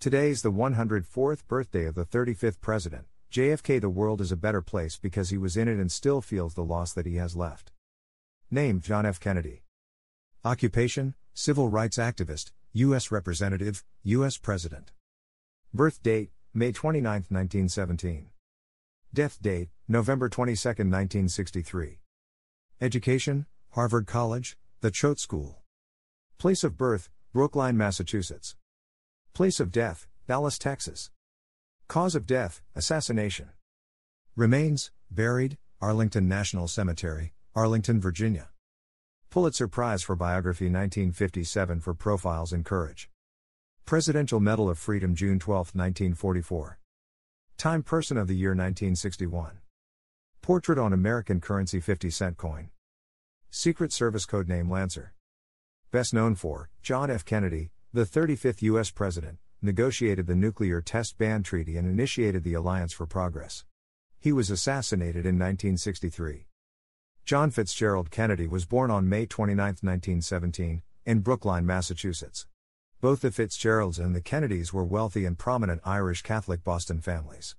Today is the 104th birthday of the 35th president. JFK The world is a better place because he was in it and still feels the loss that he has left. Name John F. Kennedy. Occupation Civil rights activist, U.S. Representative, U.S. President. Birth date May 29, 1917. Death date November 22, 1963. Education Harvard College, The Choate School. Place of birth Brookline, Massachusetts. Place of death, Dallas, Texas. Cause of death, assassination. Remains, buried, Arlington National Cemetery, Arlington, Virginia. Pulitzer Prize for Biography 1957 for Profiles in Courage. Presidential Medal of Freedom June 12, 1944. Time Person of the Year 1961. Portrait on American currency 50 cent coin. Secret Service codename Lancer. Best known for, John F. Kennedy, the 35th U.S. President, negotiated the Nuclear Test Ban Treaty and initiated the Alliance for Progress. He was assassinated in 1963. John Fitzgerald Kennedy was born on May 29, 1917, in Brookline, Massachusetts. Both the Fitzgeralds and the Kennedys were wealthy and prominent Irish Catholic Boston families.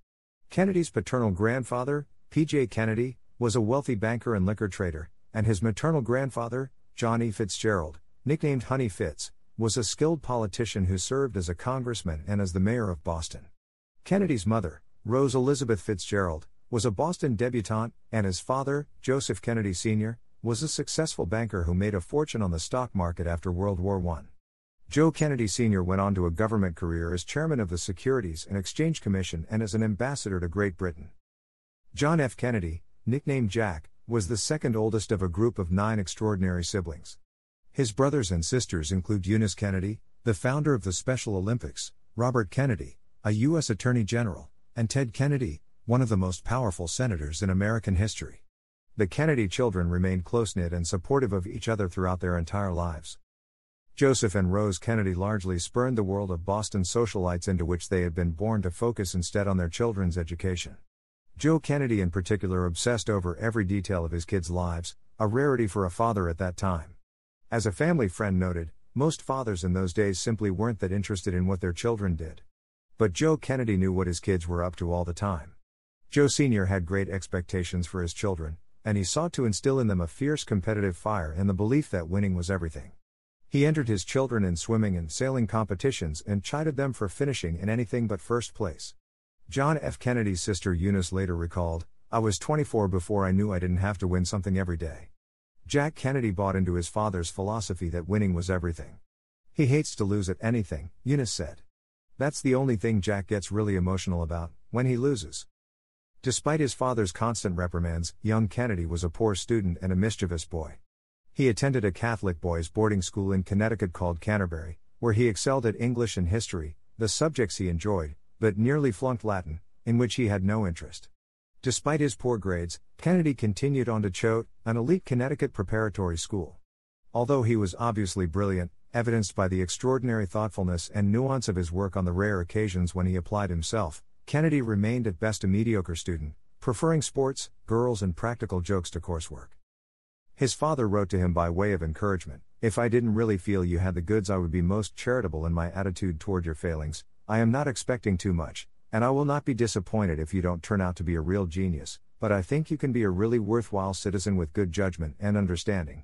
Kennedy's paternal grandfather, P.J. Kennedy, was a wealthy banker and liquor trader, and his maternal grandfather, John E. Fitzgerald, nicknamed Honey Fitz, was a skilled politician who served as a congressman and as the mayor of Boston. Kennedy's mother, Rose Elizabeth Fitzgerald, was a Boston debutante, and his father, Joseph Kennedy Sr., was a successful banker who made a fortune on the stock market after World War I. Joe Kennedy Sr. went on to a government career as chairman of the Securities and Exchange Commission and as an ambassador to Great Britain. John F. Kennedy, nicknamed Jack, was the second oldest of a group of nine extraordinary siblings. His brothers and sisters include Eunice Kennedy, the founder of the Special Olympics, Robert Kennedy, a U.S. Attorney General, and Ted Kennedy, one of the most powerful senators in American history. The Kennedy children remained close knit and supportive of each other throughout their entire lives. Joseph and Rose Kennedy largely spurned the world of Boston socialites into which they had been born to focus instead on their children's education. Joe Kennedy, in particular, obsessed over every detail of his kids' lives, a rarity for a father at that time. As a family friend noted, most fathers in those days simply weren't that interested in what their children did. But Joe Kennedy knew what his kids were up to all the time. Joe Sr. had great expectations for his children, and he sought to instill in them a fierce competitive fire and the belief that winning was everything. He entered his children in swimming and sailing competitions and chided them for finishing in anything but first place. John F. Kennedy's sister Eunice later recalled, I was 24 before I knew I didn't have to win something every day. Jack Kennedy bought into his father's philosophy that winning was everything. He hates to lose at anything, Eunice said. That's the only thing Jack gets really emotional about, when he loses. Despite his father's constant reprimands, young Kennedy was a poor student and a mischievous boy. He attended a Catholic boys' boarding school in Connecticut called Canterbury, where he excelled at English and history, the subjects he enjoyed, but nearly flunked Latin, in which he had no interest. Despite his poor grades, Kennedy continued on to Choate, an elite Connecticut preparatory school. Although he was obviously brilliant, evidenced by the extraordinary thoughtfulness and nuance of his work on the rare occasions when he applied himself, Kennedy remained at best a mediocre student, preferring sports, girls, and practical jokes to coursework. His father wrote to him by way of encouragement If I didn't really feel you had the goods, I would be most charitable in my attitude toward your failings. I am not expecting too much, and I will not be disappointed if you don't turn out to be a real genius, but I think you can be a really worthwhile citizen with good judgment and understanding.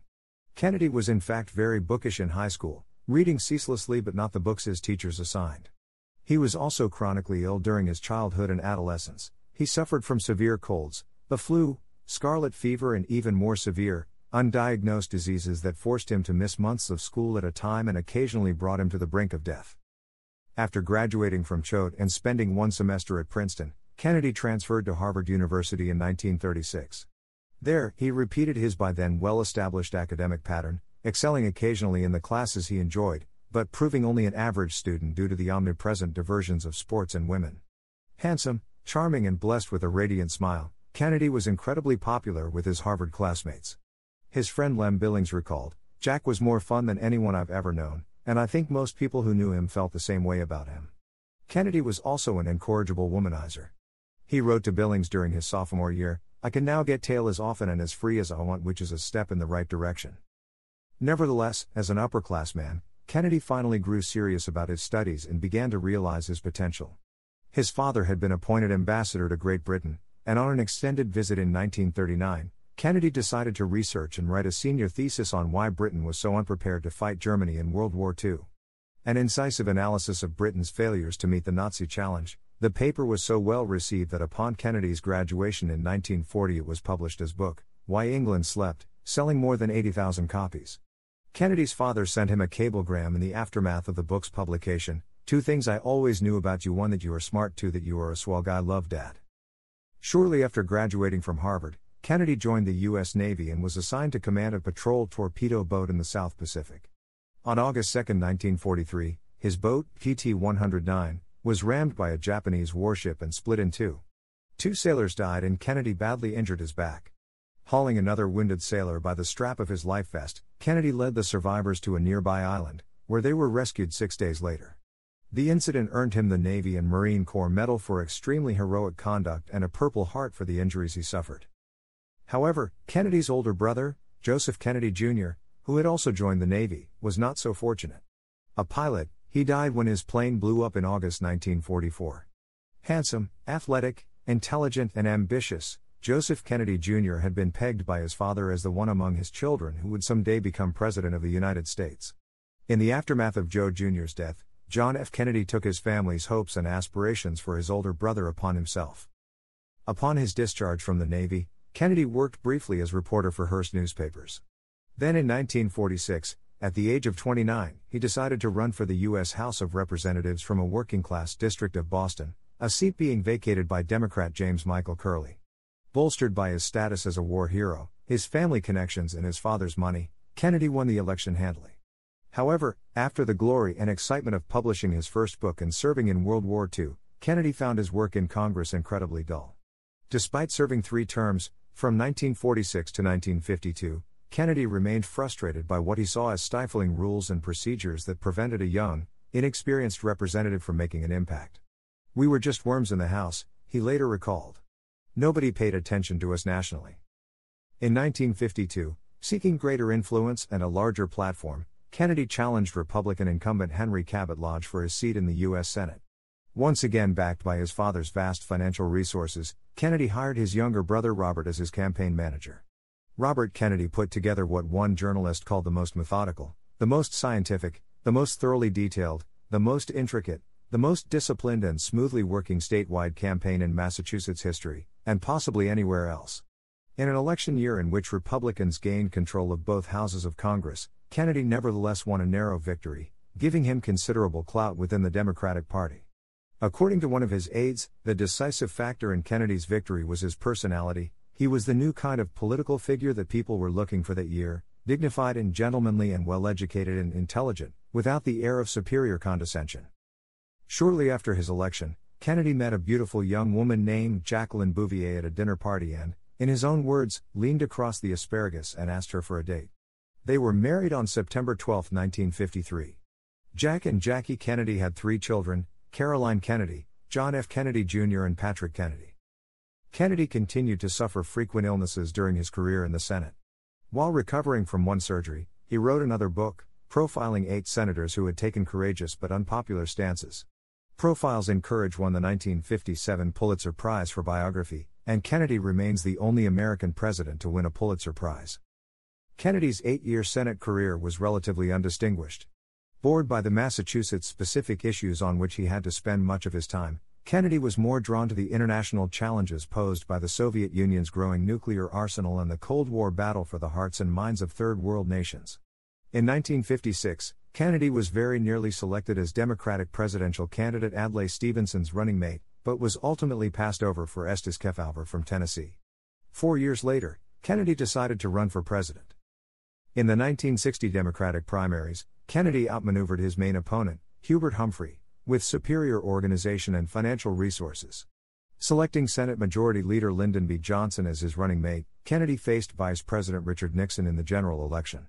Kennedy was in fact very bookish in high school, reading ceaselessly but not the books his teachers assigned. He was also chronically ill during his childhood and adolescence. He suffered from severe colds, the flu, scarlet fever, and even more severe, undiagnosed diseases that forced him to miss months of school at a time and occasionally brought him to the brink of death. After graduating from Choate and spending one semester at Princeton, Kennedy transferred to Harvard University in 1936. There, he repeated his by then well established academic pattern, excelling occasionally in the classes he enjoyed, but proving only an average student due to the omnipresent diversions of sports and women. Handsome, charming, and blessed with a radiant smile, Kennedy was incredibly popular with his Harvard classmates. His friend Lem Billings recalled Jack was more fun than anyone I've ever known, and I think most people who knew him felt the same way about him. Kennedy was also an incorrigible womanizer. He wrote to Billings during his sophomore year I can now get tail as often and as free as I want, which is a step in the right direction. Nevertheless, as an upperclassman, Kennedy finally grew serious about his studies and began to realize his potential. His father had been appointed ambassador to Great Britain, and on an extended visit in 1939, Kennedy decided to research and write a senior thesis on why Britain was so unprepared to fight Germany in World War II. An incisive analysis of Britain's failures to meet the Nazi challenge, the paper was so well received that upon Kennedy's graduation in 1940 it was published as book, Why England Slept, selling more than 80,000 copies. Kennedy's father sent him a cablegram in the aftermath of the book's publication Two things I always knew about you one that you are smart, two that you are a swell guy, love dad. Shortly after graduating from Harvard, Kennedy joined the U.S. Navy and was assigned to command a patrol torpedo boat in the South Pacific. On August 2, 1943, his boat, PT 109, was rammed by a Japanese warship and split in two. Two sailors died and Kennedy badly injured his back. Hauling another wounded sailor by the strap of his life vest, Kennedy led the survivors to a nearby island, where they were rescued six days later. The incident earned him the Navy and Marine Corps Medal for extremely heroic conduct and a Purple Heart for the injuries he suffered. However, Kennedy's older brother, Joseph Kennedy Jr., who had also joined the Navy, was not so fortunate. A pilot, he died when his plane blew up in August 1944. Handsome, athletic, intelligent, and ambitious, Joseph Kennedy Jr. had been pegged by his father as the one among his children who would someday become President of the United States. In the aftermath of Joe Jr.'s death, John F. Kennedy took his family's hopes and aspirations for his older brother upon himself. Upon his discharge from the Navy, Kennedy worked briefly as reporter for Hearst newspapers. Then in 1946, at the age of 29, he decided to run for the U.S. House of Representatives from a working class district of Boston, a seat being vacated by Democrat James Michael Curley. Bolstered by his status as a war hero, his family connections, and his father's money, Kennedy won the election handily. However, after the glory and excitement of publishing his first book and serving in World War II, Kennedy found his work in Congress incredibly dull. Despite serving three terms, from 1946 to 1952, Kennedy remained frustrated by what he saw as stifling rules and procedures that prevented a young, inexperienced representative from making an impact. We were just worms in the House, he later recalled. Nobody paid attention to us nationally. In 1952, seeking greater influence and a larger platform, Kennedy challenged Republican incumbent Henry Cabot Lodge for his seat in the U.S. Senate. Once again backed by his father's vast financial resources, Kennedy hired his younger brother Robert as his campaign manager. Robert Kennedy put together what one journalist called the most methodical, the most scientific, the most thoroughly detailed, the most intricate, the most disciplined and smoothly working statewide campaign in Massachusetts history, and possibly anywhere else. In an election year in which Republicans gained control of both houses of Congress, Kennedy nevertheless won a narrow victory, giving him considerable clout within the Democratic Party. According to one of his aides, the decisive factor in Kennedy's victory was his personality. He was the new kind of political figure that people were looking for that year, dignified and gentlemanly and well educated and intelligent, without the air of superior condescension. Shortly after his election, Kennedy met a beautiful young woman named Jacqueline Bouvier at a dinner party and, in his own words, leaned across the asparagus and asked her for a date. They were married on September 12, 1953. Jack and Jackie Kennedy had three children Caroline Kennedy, John F. Kennedy Jr., and Patrick Kennedy. Kennedy continued to suffer frequent illnesses during his career in the Senate. While recovering from one surgery, he wrote another book, profiling eight senators who had taken courageous but unpopular stances. Profiles in Courage won the 1957 Pulitzer Prize for biography, and Kennedy remains the only American president to win a Pulitzer Prize. Kennedy's eight year Senate career was relatively undistinguished. Bored by the Massachusetts specific issues on which he had to spend much of his time, Kennedy was more drawn to the international challenges posed by the Soviet Union's growing nuclear arsenal and the Cold War battle for the hearts and minds of third world nations. In 1956, Kennedy was very nearly selected as Democratic presidential candidate Adlai Stevenson's running mate, but was ultimately passed over for Estes Kefauver from Tennessee. Four years later, Kennedy decided to run for president. In the 1960 Democratic primaries, Kennedy outmaneuvered his main opponent, Hubert Humphrey, with superior organization and financial resources. Selecting Senate Majority Leader Lyndon B. Johnson as his running mate, Kennedy faced Vice President Richard Nixon in the general election.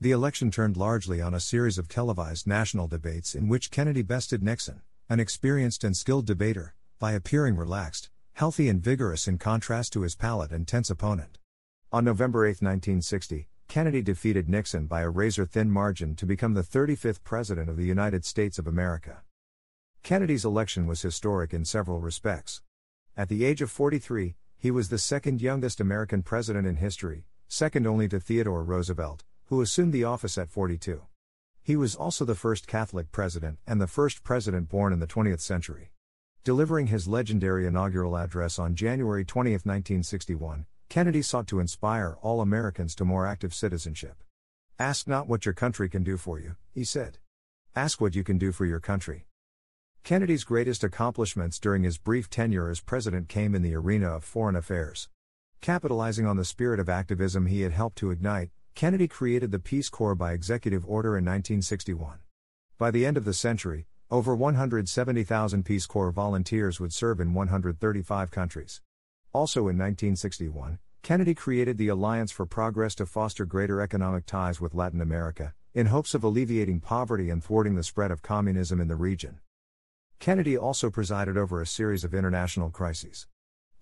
The election turned largely on a series of televised national debates in which Kennedy bested Nixon, an experienced and skilled debater, by appearing relaxed, healthy, and vigorous in contrast to his pallid and tense opponent. On November 8, 1960, Kennedy defeated Nixon by a razor thin margin to become the 35th President of the United States of America. Kennedy's election was historic in several respects. At the age of 43, he was the second youngest American president in history, second only to Theodore Roosevelt, who assumed the office at 42. He was also the first Catholic president and the first president born in the 20th century. Delivering his legendary inaugural address on January 20, 1961, Kennedy sought to inspire all Americans to more active citizenship. Ask not what your country can do for you, he said. Ask what you can do for your country. Kennedy's greatest accomplishments during his brief tenure as president came in the arena of foreign affairs. Capitalizing on the spirit of activism he had helped to ignite, Kennedy created the Peace Corps by executive order in 1961. By the end of the century, over 170,000 Peace Corps volunteers would serve in 135 countries. Also in 1961, Kennedy created the Alliance for Progress to foster greater economic ties with Latin America, in hopes of alleviating poverty and thwarting the spread of communism in the region. Kennedy also presided over a series of international crises.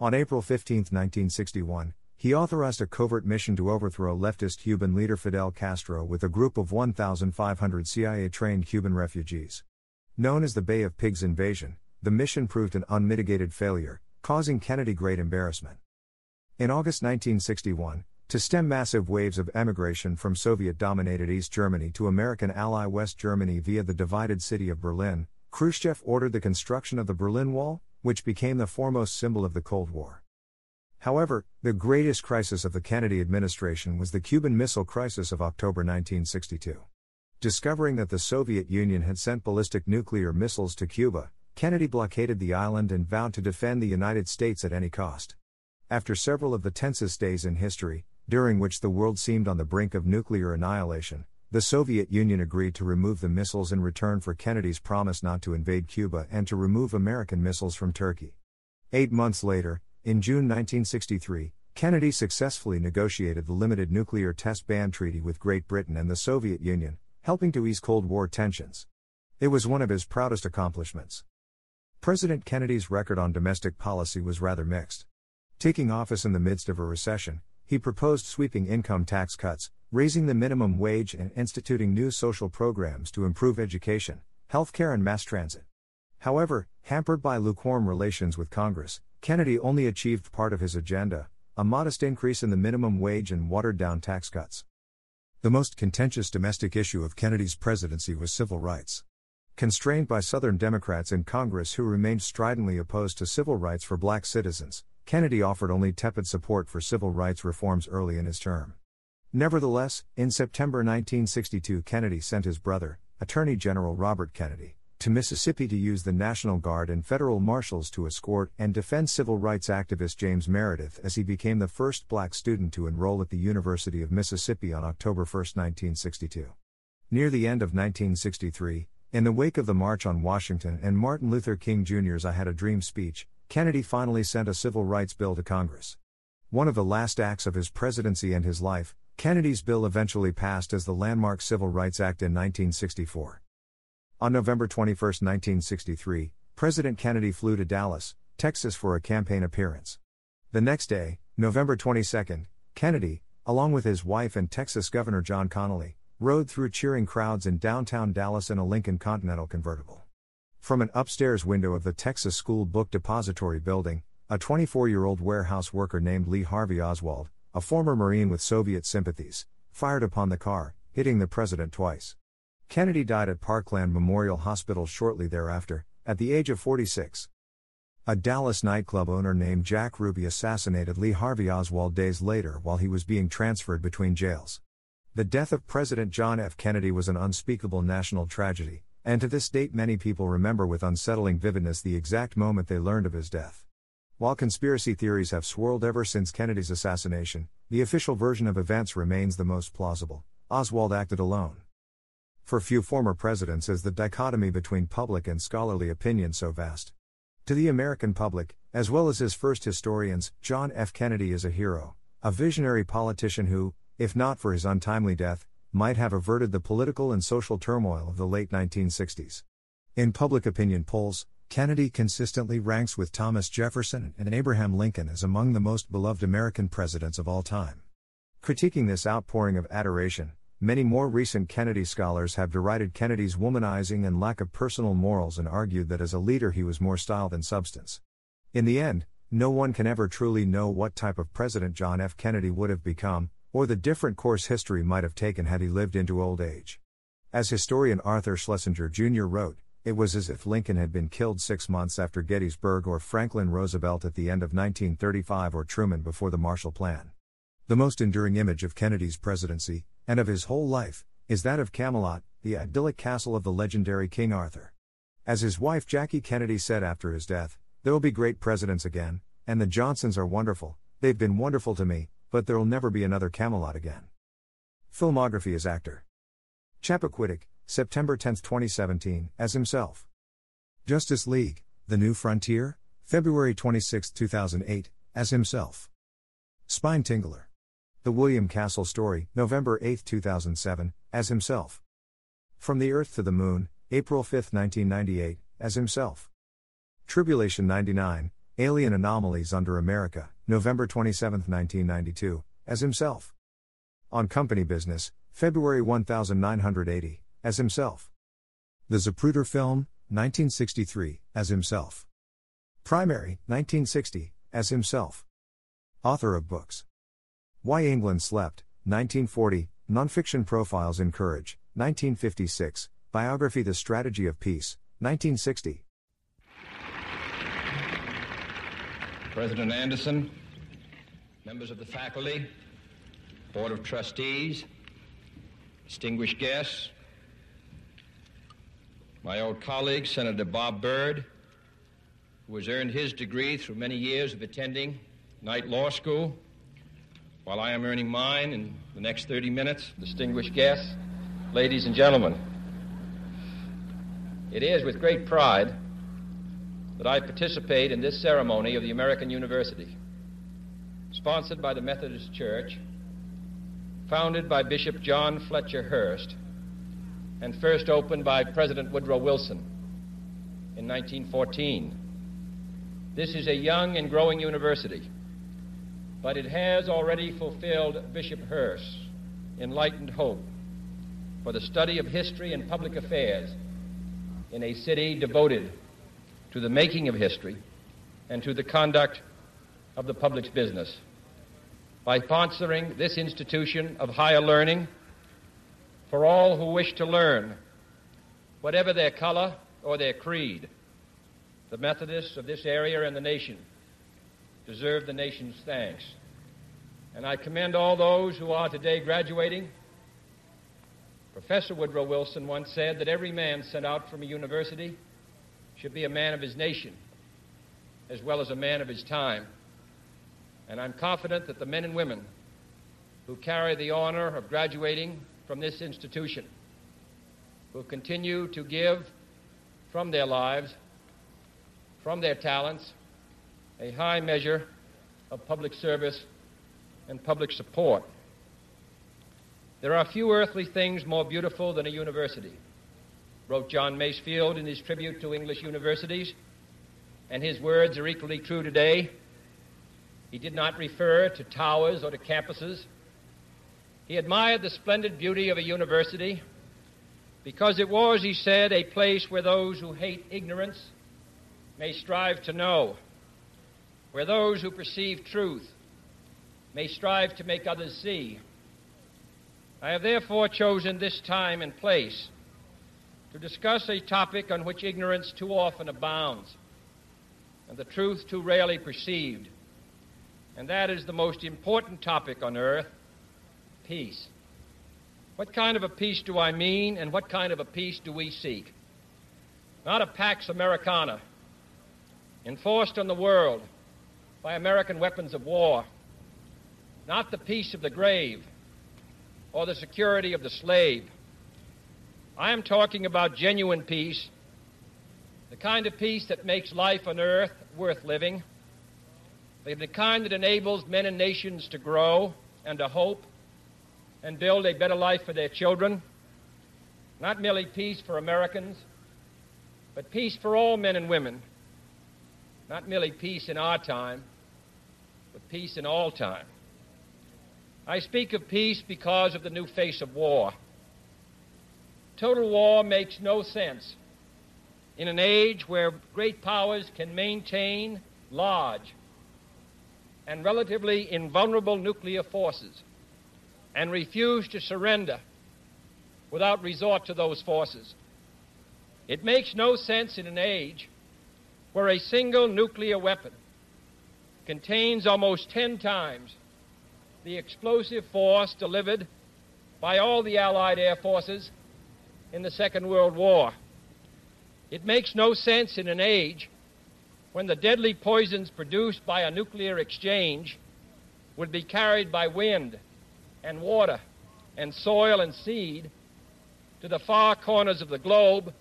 On April 15, 1961, he authorized a covert mission to overthrow leftist Cuban leader Fidel Castro with a group of 1,500 CIA trained Cuban refugees. Known as the Bay of Pigs invasion, the mission proved an unmitigated failure, causing Kennedy great embarrassment. In August 1961, to stem massive waves of emigration from Soviet dominated East Germany to American ally West Germany via the divided city of Berlin, Khrushchev ordered the construction of the Berlin Wall, which became the foremost symbol of the Cold War. However, the greatest crisis of the Kennedy administration was the Cuban Missile Crisis of October 1962. Discovering that the Soviet Union had sent ballistic nuclear missiles to Cuba, Kennedy blockaded the island and vowed to defend the United States at any cost. After several of the tensest days in history, during which the world seemed on the brink of nuclear annihilation, the Soviet Union agreed to remove the missiles in return for Kennedy's promise not to invade Cuba and to remove American missiles from Turkey. Eight months later, in June 1963, Kennedy successfully negotiated the Limited Nuclear Test Ban Treaty with Great Britain and the Soviet Union, helping to ease Cold War tensions. It was one of his proudest accomplishments. President Kennedy's record on domestic policy was rather mixed. Taking office in the midst of a recession, he proposed sweeping income tax cuts, raising the minimum wage, and instituting new social programs to improve education, healthcare, and mass transit. However, hampered by lukewarm relations with Congress, Kennedy only achieved part of his agenda a modest increase in the minimum wage and watered down tax cuts. The most contentious domestic issue of Kennedy's presidency was civil rights. Constrained by Southern Democrats in Congress who remained stridently opposed to civil rights for black citizens, Kennedy offered only tepid support for civil rights reforms early in his term. Nevertheless, in September 1962, Kennedy sent his brother, Attorney General Robert Kennedy, to Mississippi to use the National Guard and federal marshals to escort and defend civil rights activist James Meredith as he became the first black student to enroll at the University of Mississippi on October 1, 1962. Near the end of 1963, in the wake of the March on Washington and Martin Luther King Jr.'s I Had a Dream speech, Kennedy finally sent a civil rights bill to Congress. One of the last acts of his presidency and his life, Kennedy's bill eventually passed as the landmark Civil Rights Act in 1964. On November 21, 1963, President Kennedy flew to Dallas, Texas for a campaign appearance. The next day, November 22, Kennedy, along with his wife and Texas Governor John Connally, rode through cheering crowds in downtown Dallas in a Lincoln Continental convertible. From an upstairs window of the Texas School Book Depository building, a 24 year old warehouse worker named Lee Harvey Oswald, a former Marine with Soviet sympathies, fired upon the car, hitting the president twice. Kennedy died at Parkland Memorial Hospital shortly thereafter, at the age of 46. A Dallas nightclub owner named Jack Ruby assassinated Lee Harvey Oswald days later while he was being transferred between jails. The death of President John F. Kennedy was an unspeakable national tragedy, and to this date many people remember with unsettling vividness the exact moment they learned of his death. While conspiracy theories have swirled ever since Kennedy's assassination, the official version of events remains the most plausible. Oswald acted alone. For few former presidents is the dichotomy between public and scholarly opinion so vast. To the American public, as well as his first historians, John F. Kennedy is a hero, a visionary politician who, if not for his untimely death, might have averted the political and social turmoil of the late 1960s. In public opinion polls, Kennedy consistently ranks with Thomas Jefferson and Abraham Lincoln as among the most beloved American presidents of all time. Critiquing this outpouring of adoration, Many more recent Kennedy scholars have derided Kennedy's womanizing and lack of personal morals and argued that as a leader he was more style than substance. In the end, no one can ever truly know what type of president John F. Kennedy would have become, or the different course history might have taken had he lived into old age. As historian Arthur Schlesinger Jr. wrote, it was as if Lincoln had been killed six months after Gettysburg or Franklin Roosevelt at the end of 1935 or Truman before the Marshall Plan. The most enduring image of Kennedy's presidency, and of his whole life, is that of Camelot, the idyllic castle of the legendary King Arthur. As his wife Jackie Kennedy said after his death, There'll be great presidents again, and the Johnsons are wonderful, they've been wonderful to me, but there'll never be another Camelot again. Filmography as actor Chappaquiddick, September 10, 2017, as himself. Justice League, The New Frontier, February 26, 2008, as himself. Spine Tingler. The William Castle Story, November 8, 2007, as himself. From the Earth to the Moon, April 5, 1998, as himself. Tribulation 99, Alien Anomalies Under America, November 27, 1992, as himself. On Company Business, February 1980, as himself. The Zapruder Film, 1963, as himself. Primary, 1960, as himself. Author of books. Why England Slept, 1940, Nonfiction Profiles in Courage, 1956, Biography The Strategy of Peace, 1960. President Anderson, members of the faculty, Board of Trustees, distinguished guests, my old colleague, Senator Bob Byrd, who has earned his degree through many years of attending night Law School. While I am earning mine in the next 30 minutes, distinguished guests, ladies and gentlemen, it is with great pride that I participate in this ceremony of the American University, sponsored by the Methodist Church, founded by Bishop John Fletcher Hurst, and first opened by President Woodrow Wilson in 1914. This is a young and growing university but it has already fulfilled Bishop Hurst's enlightened hope for the study of history and public affairs in a city devoted to the making of history and to the conduct of the public's business. By sponsoring this institution of higher learning for all who wish to learn, whatever their color or their creed, the Methodists of this area and the nation deserve the nation's thanks. And I commend all those who are today graduating. Professor Woodrow Wilson once said that every man sent out from a university should be a man of his nation as well as a man of his time. And I'm confident that the men and women who carry the honor of graduating from this institution will continue to give from their lives, from their talents, a high measure of public service and public support. There are few earthly things more beautiful than a university, wrote John Masefield in his tribute to English universities, and his words are equally true today. He did not refer to towers or to campuses. He admired the splendid beauty of a university because it was, he said, a place where those who hate ignorance may strive to know where those who perceive truth may strive to make others see. I have therefore chosen this time and place to discuss a topic on which ignorance too often abounds and the truth too rarely perceived, and that is the most important topic on earth peace. What kind of a peace do I mean, and what kind of a peace do we seek? Not a Pax Americana enforced on the world by American weapons of war, not the peace of the grave or the security of the slave. I am talking about genuine peace, the kind of peace that makes life on earth worth living, the kind that enables men and nations to grow and to hope and build a better life for their children. Not merely peace for Americans, but peace for all men and women. Not merely peace in our time, but peace in all time. I speak of peace because of the new face of war. Total war makes no sense in an age where great powers can maintain large and relatively invulnerable nuclear forces and refuse to surrender without resort to those forces. It makes no sense in an age where a single nuclear weapon contains almost 10 times the explosive force delivered by all the Allied air forces in the Second World War. It makes no sense in an age when the deadly poisons produced by a nuclear exchange would be carried by wind and water and soil and seed to the far corners of the globe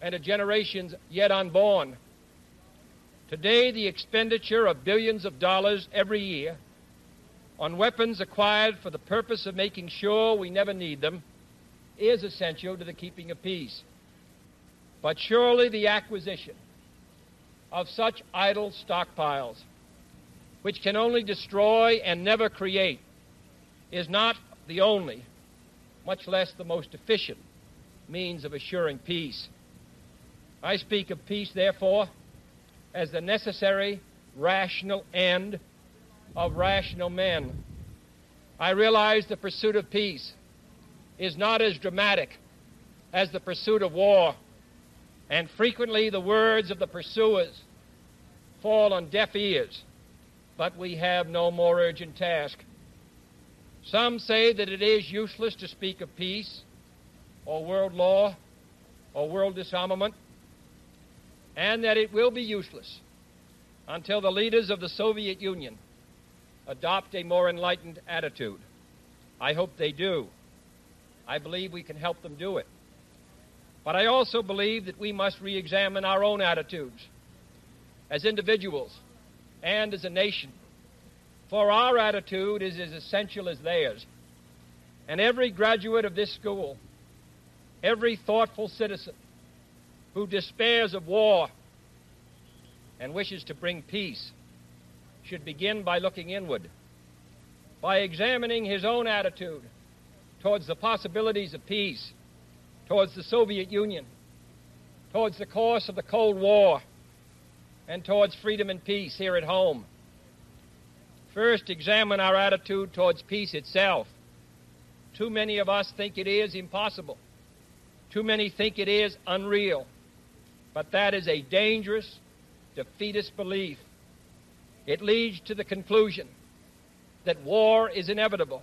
and to generations yet unborn. Today, the expenditure of billions of dollars every year on weapons acquired for the purpose of making sure we never need them is essential to the keeping of peace. But surely the acquisition of such idle stockpiles, which can only destroy and never create, is not the only, much less the most efficient, means of assuring peace. I speak of peace, therefore, as the necessary, rational end of rational men. I realize the pursuit of peace is not as dramatic as the pursuit of war, and frequently the words of the pursuers fall on deaf ears, but we have no more urgent task. Some say that it is useless to speak of peace or world law or world disarmament, and that it will be useless until the leaders of the Soviet Union adopt a more enlightened attitude. I hope they do. I believe we can help them do it. But I also believe that we must re examine our own attitudes as individuals and as a nation. For our attitude is as essential as theirs. And every graduate of this school, every thoughtful citizen who despairs of war and wishes to bring peace should begin by looking inward, by examining his own attitude towards the possibilities of peace, towards the Soviet Union, towards the course of the Cold War, and towards freedom and peace here at home. First, examine our attitude towards peace itself. Too many of us think it is impossible. Too many think it is unreal. But that is a dangerous, defeatist belief it leads to the conclusion that war is inevitable,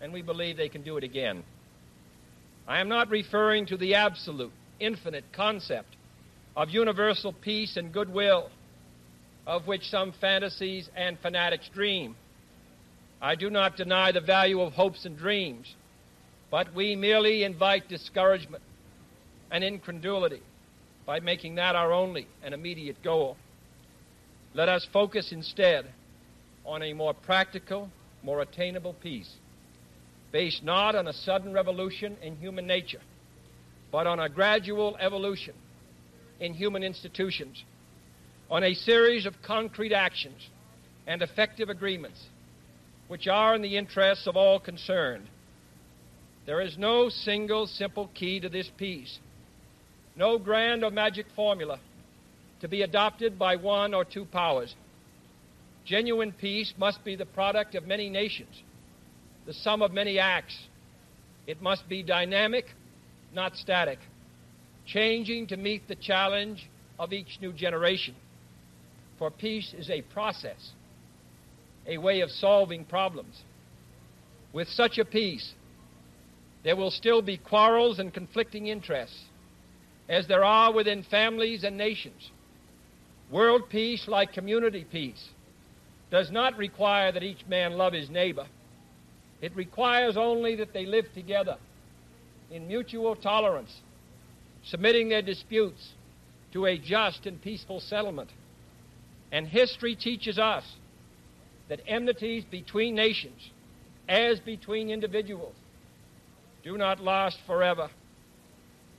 and we believe they can do it again. I am not referring to the absolute, infinite concept of universal peace and goodwill, of which some fantasies and fanatics dream. I do not deny the value of hopes and dreams, but we merely invite discouragement and incredulity by making that our only and immediate goal. Let us focus instead on a more practical, more attainable peace, based not on a sudden revolution in human nature, but on a gradual evolution in human institutions, on a series of concrete actions and effective agreements which are in the interests of all concerned. There is no single simple key to this peace, no grand or magic formula to be adopted by one or two powers. Genuine peace must be the product of many nations, the sum of many acts. It must be dynamic, not static, changing to meet the challenge of each new generation. For peace is a process, a way of solving problems. With such a peace, there will still be quarrels and conflicting interests, as there are within families and nations. World peace, like community peace, does not require that each man love his neighbor. It requires only that they live together in mutual tolerance, submitting their disputes to a just and peaceful settlement. And history teaches us that enmities between nations, as between individuals, do not last forever.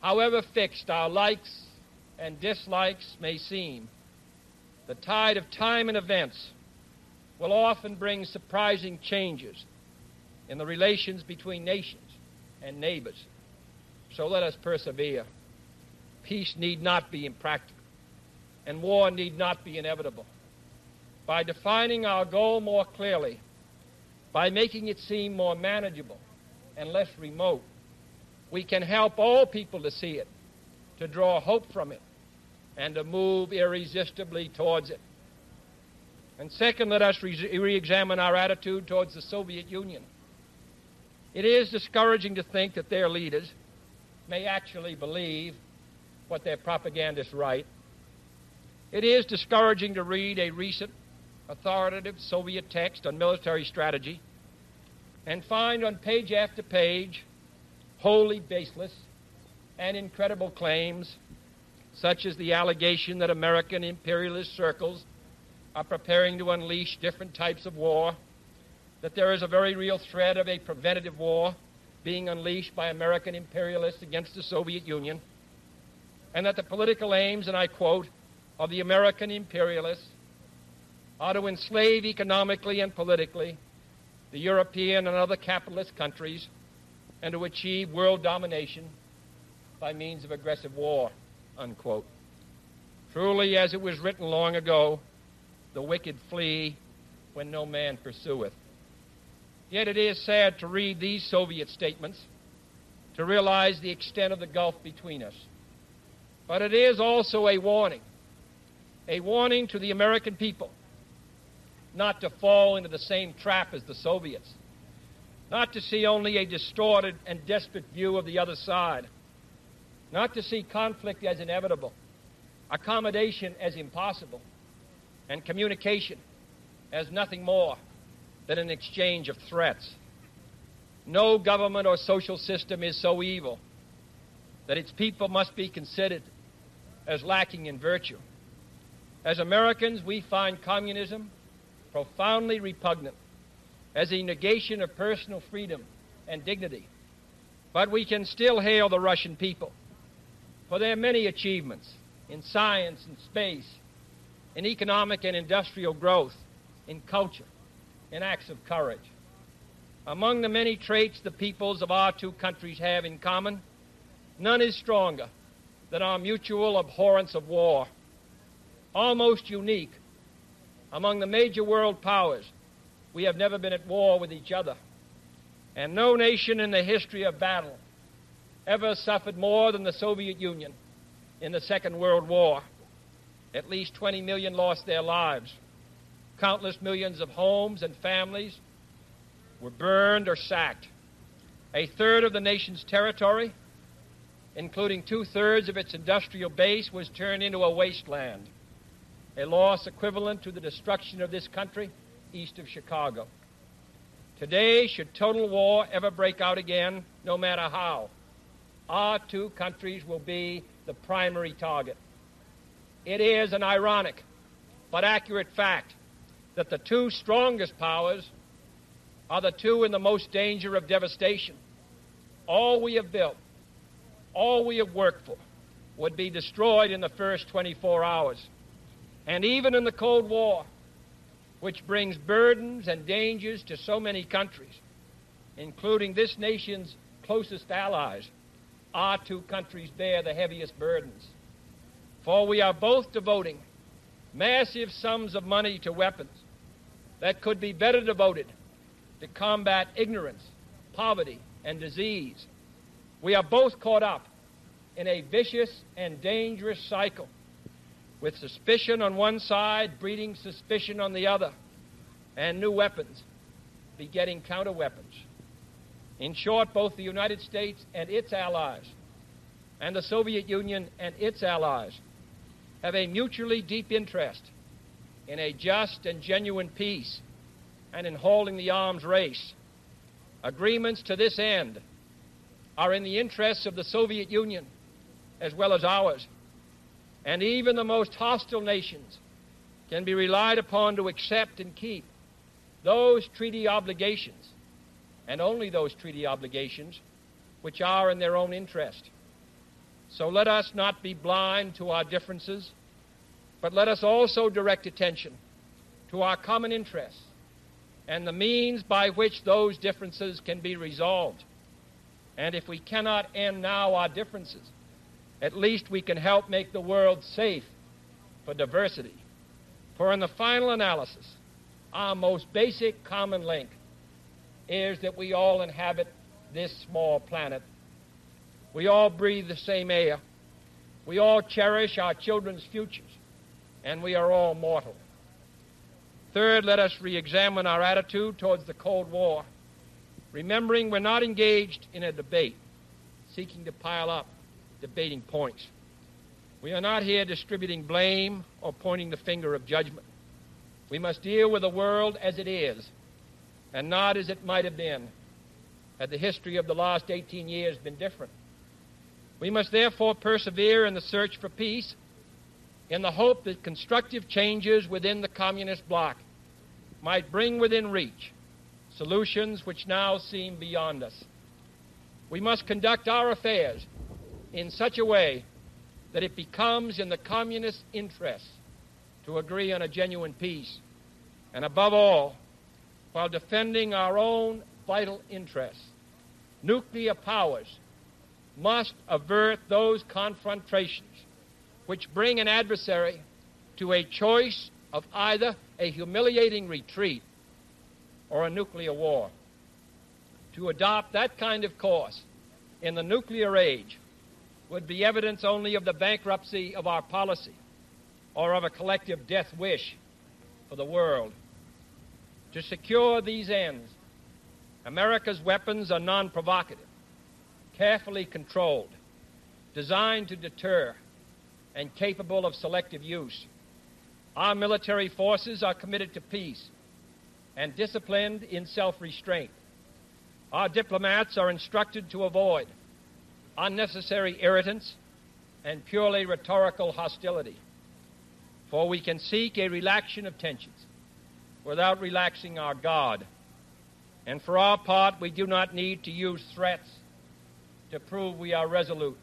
However fixed our likes and dislikes may seem, the tide of time and events will often bring surprising changes in the relations between nations and neighbors. So let us persevere. Peace need not be impractical, and war need not be inevitable. By defining our goal more clearly, by making it seem more manageable and less remote, we can help all people to see it, to draw hope from it, and to move irresistibly towards it. And second, let us re examine our attitude towards the Soviet Union. It is discouraging to think that their leaders may actually believe what their propagandists write. It is discouraging to read a recent authoritative Soviet text on military strategy and find on page after page wholly baseless and incredible claims such as the allegation that American imperialist circles are preparing to unleash different types of war, that there is a very real threat of a preventative war being unleashed by American imperialists against the Soviet Union, and that the political aims, and I quote, of the American imperialists are to enslave economically and politically the European and other capitalist countries and to achieve world domination by means of aggressive war unquote. Truly, as it was written long ago, the wicked flee when no man pursueth. Yet it is sad to read these Soviet statements to realize the extent of the gulf between us. But it is also a warning, a warning to the American people not to fall into the same trap as the Soviets, not to see only a distorted and desperate view of the other side not to see conflict as inevitable, accommodation as impossible, and communication as nothing more than an exchange of threats. No government or social system is so evil that its people must be considered as lacking in virtue. As Americans, we find communism profoundly repugnant as a negation of personal freedom and dignity. But we can still hail the Russian people for their many achievements in science and space, in economic and industrial growth, in culture, in acts of courage. Among the many traits the peoples of our two countries have in common, none is stronger than our mutual abhorrence of war. Almost unique among the major world powers, we have never been at war with each other. And no nation in the history of battle ever suffered more than the Soviet Union in the Second World War. At least 20 million lost their lives. Countless millions of homes and families were burned or sacked. A third of the nation's territory, including two thirds of its industrial base, was turned into a wasteland, a loss equivalent to the destruction of this country east of Chicago. Today, should total war ever break out again, no matter how, our two countries will be the primary target. It is an ironic but accurate fact that the two strongest powers are the two in the most danger of devastation. All we have built, all we have worked for, would be destroyed in the first 24 hours. And even in the Cold War, which brings burdens and dangers to so many countries, including this nation's closest allies, our two countries bear the heaviest burdens. For we are both devoting massive sums of money to weapons that could be better devoted to combat ignorance, poverty, and disease. We are both caught up in a vicious and dangerous cycle, with suspicion on one side breeding suspicion on the other, and new weapons begetting counter weapons. In short, both the United States and its allies, and the Soviet Union and its allies, have a mutually deep interest in a just and genuine peace and in holding the arms race. Agreements to this end are in the interests of the Soviet Union as well as ours. And even the most hostile nations can be relied upon to accept and keep those treaty obligations, and only those treaty obligations, which are in their own interest. So let us not be blind to our differences, but let us also direct attention to our common interests and the means by which those differences can be resolved. And if we cannot end now our differences, at least we can help make the world safe for diversity. For in the final analysis, our most basic common link is that we all inhabit this small planet. We all breathe the same air. We all cherish our children's futures. And we are all mortal. Third, let us re examine our attitude towards the Cold War, remembering we're not engaged in a debate seeking to pile up debating points. We are not here distributing blame or pointing the finger of judgment. We must deal with the world as it is and not as it might have been had the history of the last 18 years been different. We must therefore persevere in the search for peace in the hope that constructive changes within the communist bloc might bring within reach solutions which now seem beyond us. We must conduct our affairs in such a way that it becomes in the communist interest to agree on a genuine peace, and above all, while defending our own vital interests. Nuclear powers must avert those confrontations which bring an adversary to a choice of either a humiliating retreat or a nuclear war. To adopt that kind of course in the nuclear age would be evidence only of the bankruptcy of our policy or of a collective death wish for the world. To secure these ends, America's weapons are non provocative, carefully controlled, designed to deter, and capable of selective use. Our military forces are committed to peace and disciplined in self restraint. Our diplomats are instructed to avoid unnecessary irritants, and purely rhetorical hostility. For we can seek a relaxation of tensions without relaxing our guard. And for our part, we do not need to use threats to prove we are resolute.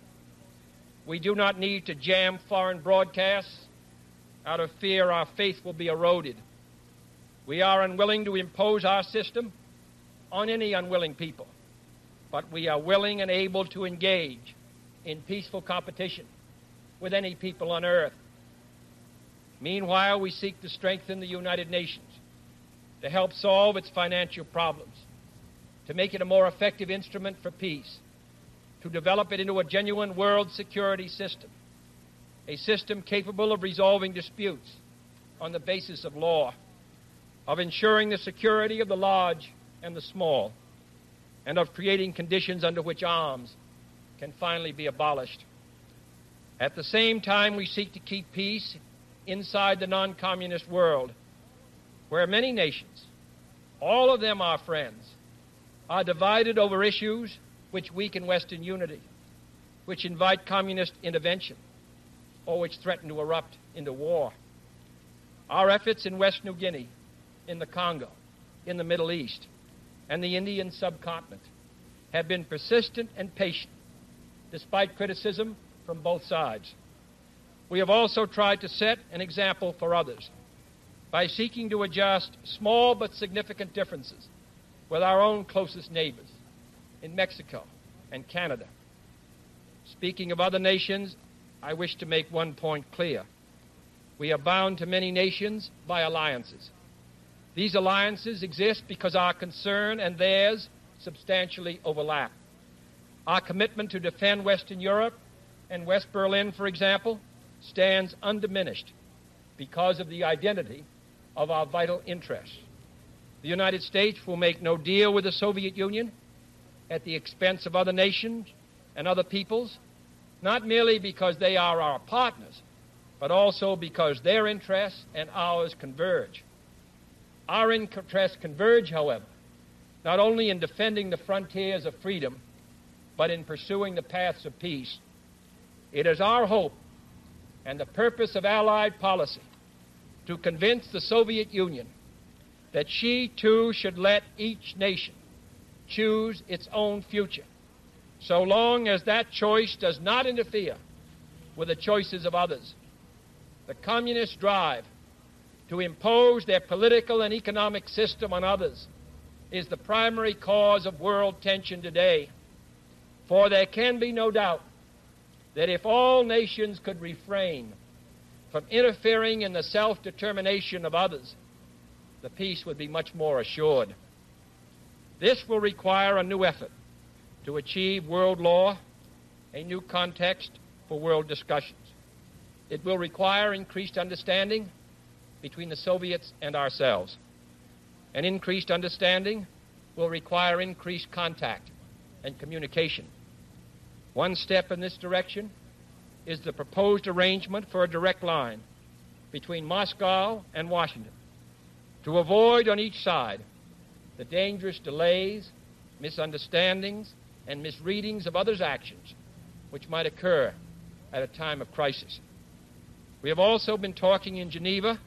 We do not need to jam foreign broadcasts out of fear our faith will be eroded. We are unwilling to impose our system on any unwilling people but we are willing and able to engage in peaceful competition with any people on earth. Meanwhile, we seek to strengthen the United Nations to help solve its financial problems, to make it a more effective instrument for peace, to develop it into a genuine world security system, a system capable of resolving disputes on the basis of law, of ensuring the security of the large and the small and of creating conditions under which arms can finally be abolished. At the same time, we seek to keep peace inside the non communist world, where many nations, all of them our friends, are divided over issues which weaken Western unity, which invite communist intervention, or which threaten to erupt into war. Our efforts in West New Guinea, in the Congo, in the Middle East, and the Indian subcontinent have been persistent and patient despite criticism from both sides. We have also tried to set an example for others by seeking to adjust small but significant differences with our own closest neighbors in Mexico and Canada. Speaking of other nations, I wish to make one point clear. We are bound to many nations by alliances. These alliances exist because our concern and theirs substantially overlap. Our commitment to defend Western Europe and West Berlin, for example, stands undiminished because of the identity of our vital interests. The United States will make no deal with the Soviet Union at the expense of other nations and other peoples, not merely because they are our partners, but also because their interests and ours converge. Our interests converge, however, not only in defending the frontiers of freedom, but in pursuing the paths of peace. It is our hope and the purpose of Allied policy to convince the Soviet Union that she too should let each nation choose its own future, so long as that choice does not interfere with the choices of others. The communist drive to impose their political and economic system on others is the primary cause of world tension today. For there can be no doubt that if all nations could refrain from interfering in the self determination of others, the peace would be much more assured. This will require a new effort to achieve world law, a new context for world discussions. It will require increased understanding between the Soviets and ourselves. An increased understanding will require increased contact and communication. One step in this direction is the proposed arrangement for a direct line between Moscow and Washington to avoid on each side the dangerous delays, misunderstandings, and misreadings of others' actions which might occur at a time of crisis. We have also been talking in Geneva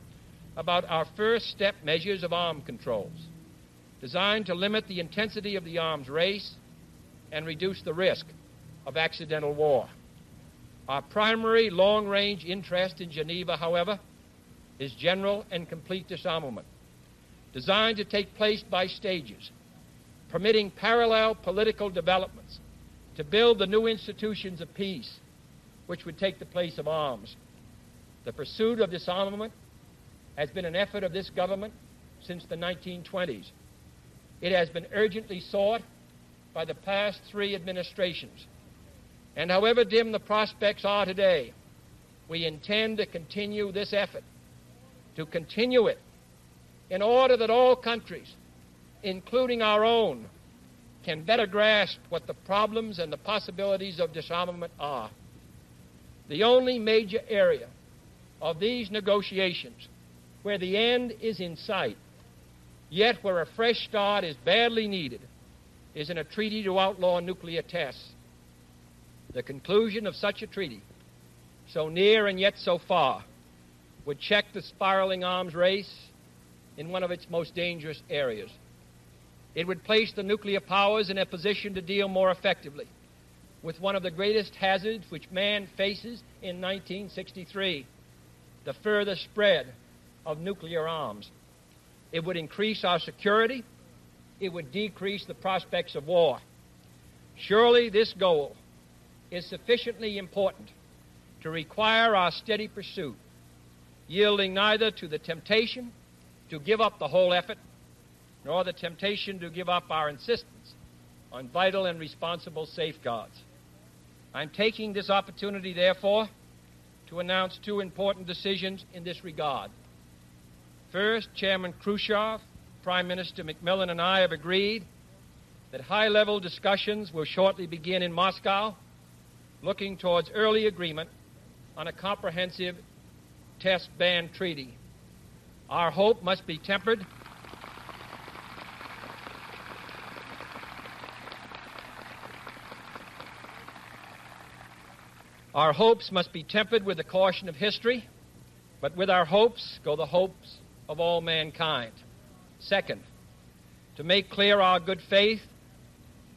about our first step measures of arms controls, designed to limit the intensity of the arms race and reduce the risk of accidental war. Our primary long range interest in Geneva, however, is general and complete disarmament, designed to take place by stages, permitting parallel political developments to build the new institutions of peace, which would take the place of arms. The pursuit of disarmament has been an effort of this government since the 1920s. It has been urgently sought by the past three administrations. And however dim the prospects are today, we intend to continue this effort, to continue it in order that all countries, including our own, can better grasp what the problems and the possibilities of disarmament are. The only major area of these negotiations where the end is in sight, yet where a fresh start is badly needed, is in a treaty to outlaw nuclear tests. The conclusion of such a treaty, so near and yet so far, would check the spiraling arms race in one of its most dangerous areas. It would place the nuclear powers in a position to deal more effectively with one of the greatest hazards which man faces in 1963 the further spread of nuclear arms. It would increase our security. It would decrease the prospects of war. Surely this goal is sufficiently important to require our steady pursuit, yielding neither to the temptation to give up the whole effort, nor the temptation to give up our insistence on vital and responsible safeguards. I'm taking this opportunity, therefore, to announce two important decisions in this regard. First, Chairman Khrushchev, Prime Minister Macmillan, and I have agreed that high level discussions will shortly begin in Moscow, looking towards early agreement on a comprehensive test ban treaty. Our hope must be tempered. Our hopes must be tempered with the caution of history, but with our hopes go the hopes of all mankind. Second, to make clear our good faith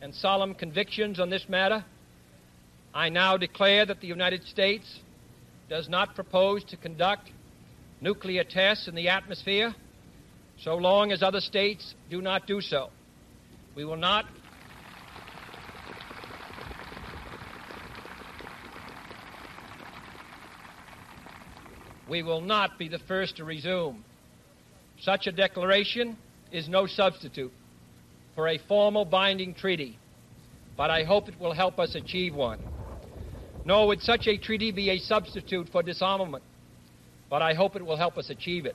and solemn convictions on this matter, I now declare that the United States does not propose to conduct nuclear tests in the atmosphere so long as other states do not do so. We will not We will not be the first to resume Such a declaration is no substitute for a formal binding treaty, but I hope it will help us achieve one. Nor would such a treaty be a substitute for disarmament, but I hope it will help us achieve it.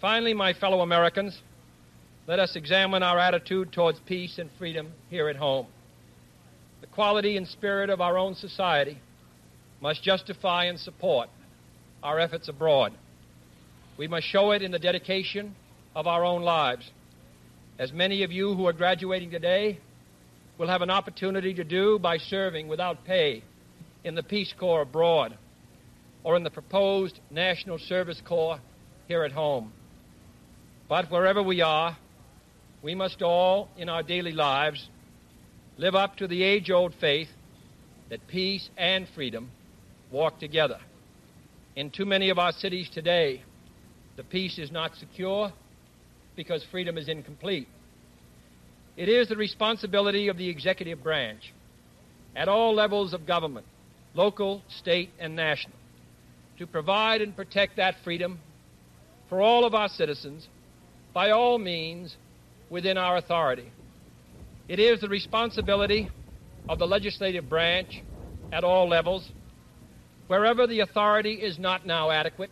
Finally, my fellow Americans, let us examine our attitude towards peace and freedom here at home. The quality and spirit of our own society must justify and support our efforts abroad. We must show it in the dedication of our own lives. As many of you who are graduating today will have an opportunity to do by serving without pay in the Peace Corps abroad or in the proposed National Service Corps here at home. But wherever we are, we must all, in our daily lives, live up to the age old faith that peace and freedom walk together. In too many of our cities today, the peace is not secure because freedom is incomplete. It is the responsibility of the executive branch at all levels of government, local, state, and national, to provide and protect that freedom for all of our citizens by all means within our authority. It is the responsibility of the legislative branch at all levels, wherever the authority is not now adequate,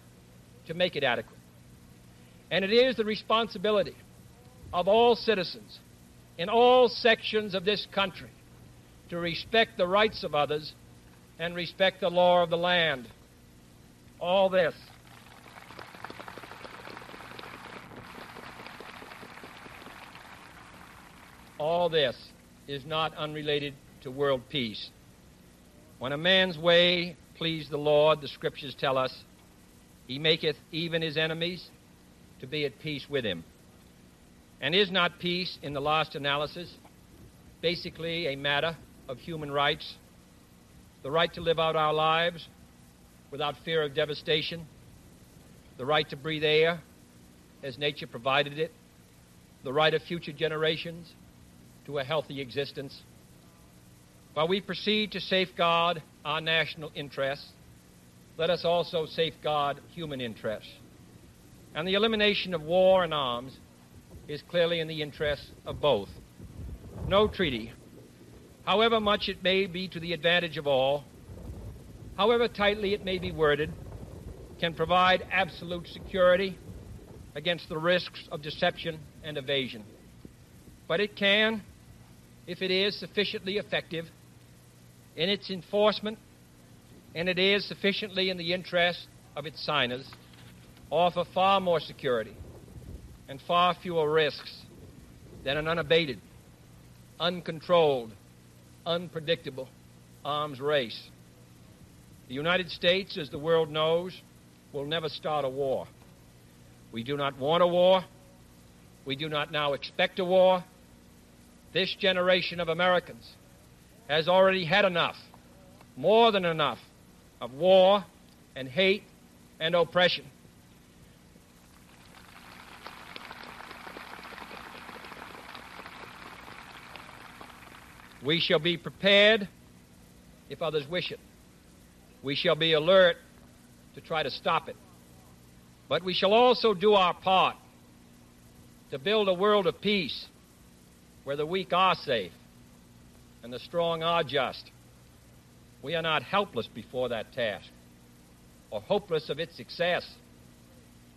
to make it adequate. And it is the responsibility of all citizens in all sections of this country to respect the rights of others and respect the law of the land. All this. All this is not unrelated to world peace. When a man's way please the Lord, the scriptures tell us, he maketh even his enemies to be at peace with him. And is not peace, in the last analysis, basically a matter of human rights? The right to live out our lives without fear of devastation, the right to breathe air as nature provided it, the right of future generations to a healthy existence. While we proceed to safeguard our national interests, let us also safeguard human interests. And the elimination of war and arms is clearly in the interests of both. No treaty, however much it may be to the advantage of all, however tightly it may be worded, can provide absolute security against the risks of deception and evasion. But it can, if it is sufficiently effective in its enforcement and it is sufficiently in the interest of its signers, offer far more security and far fewer risks than an unabated, uncontrolled, unpredictable arms race. The United States, as the world knows, will never start a war. We do not want a war. We do not now expect a war. This generation of Americans has already had enough, more than enough, of war and hate and oppression. We shall be prepared if others wish it. We shall be alert to try to stop it. But we shall also do our part to build a world of peace where the weak are safe and the strong are just. We are not helpless before that task or hopeless of its success.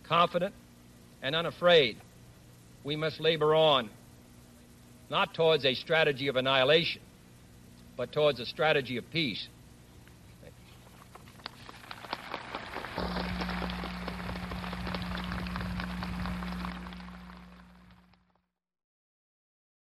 Confident and unafraid, we must labor on not towards a strategy of annihilation, but towards a strategy of peace.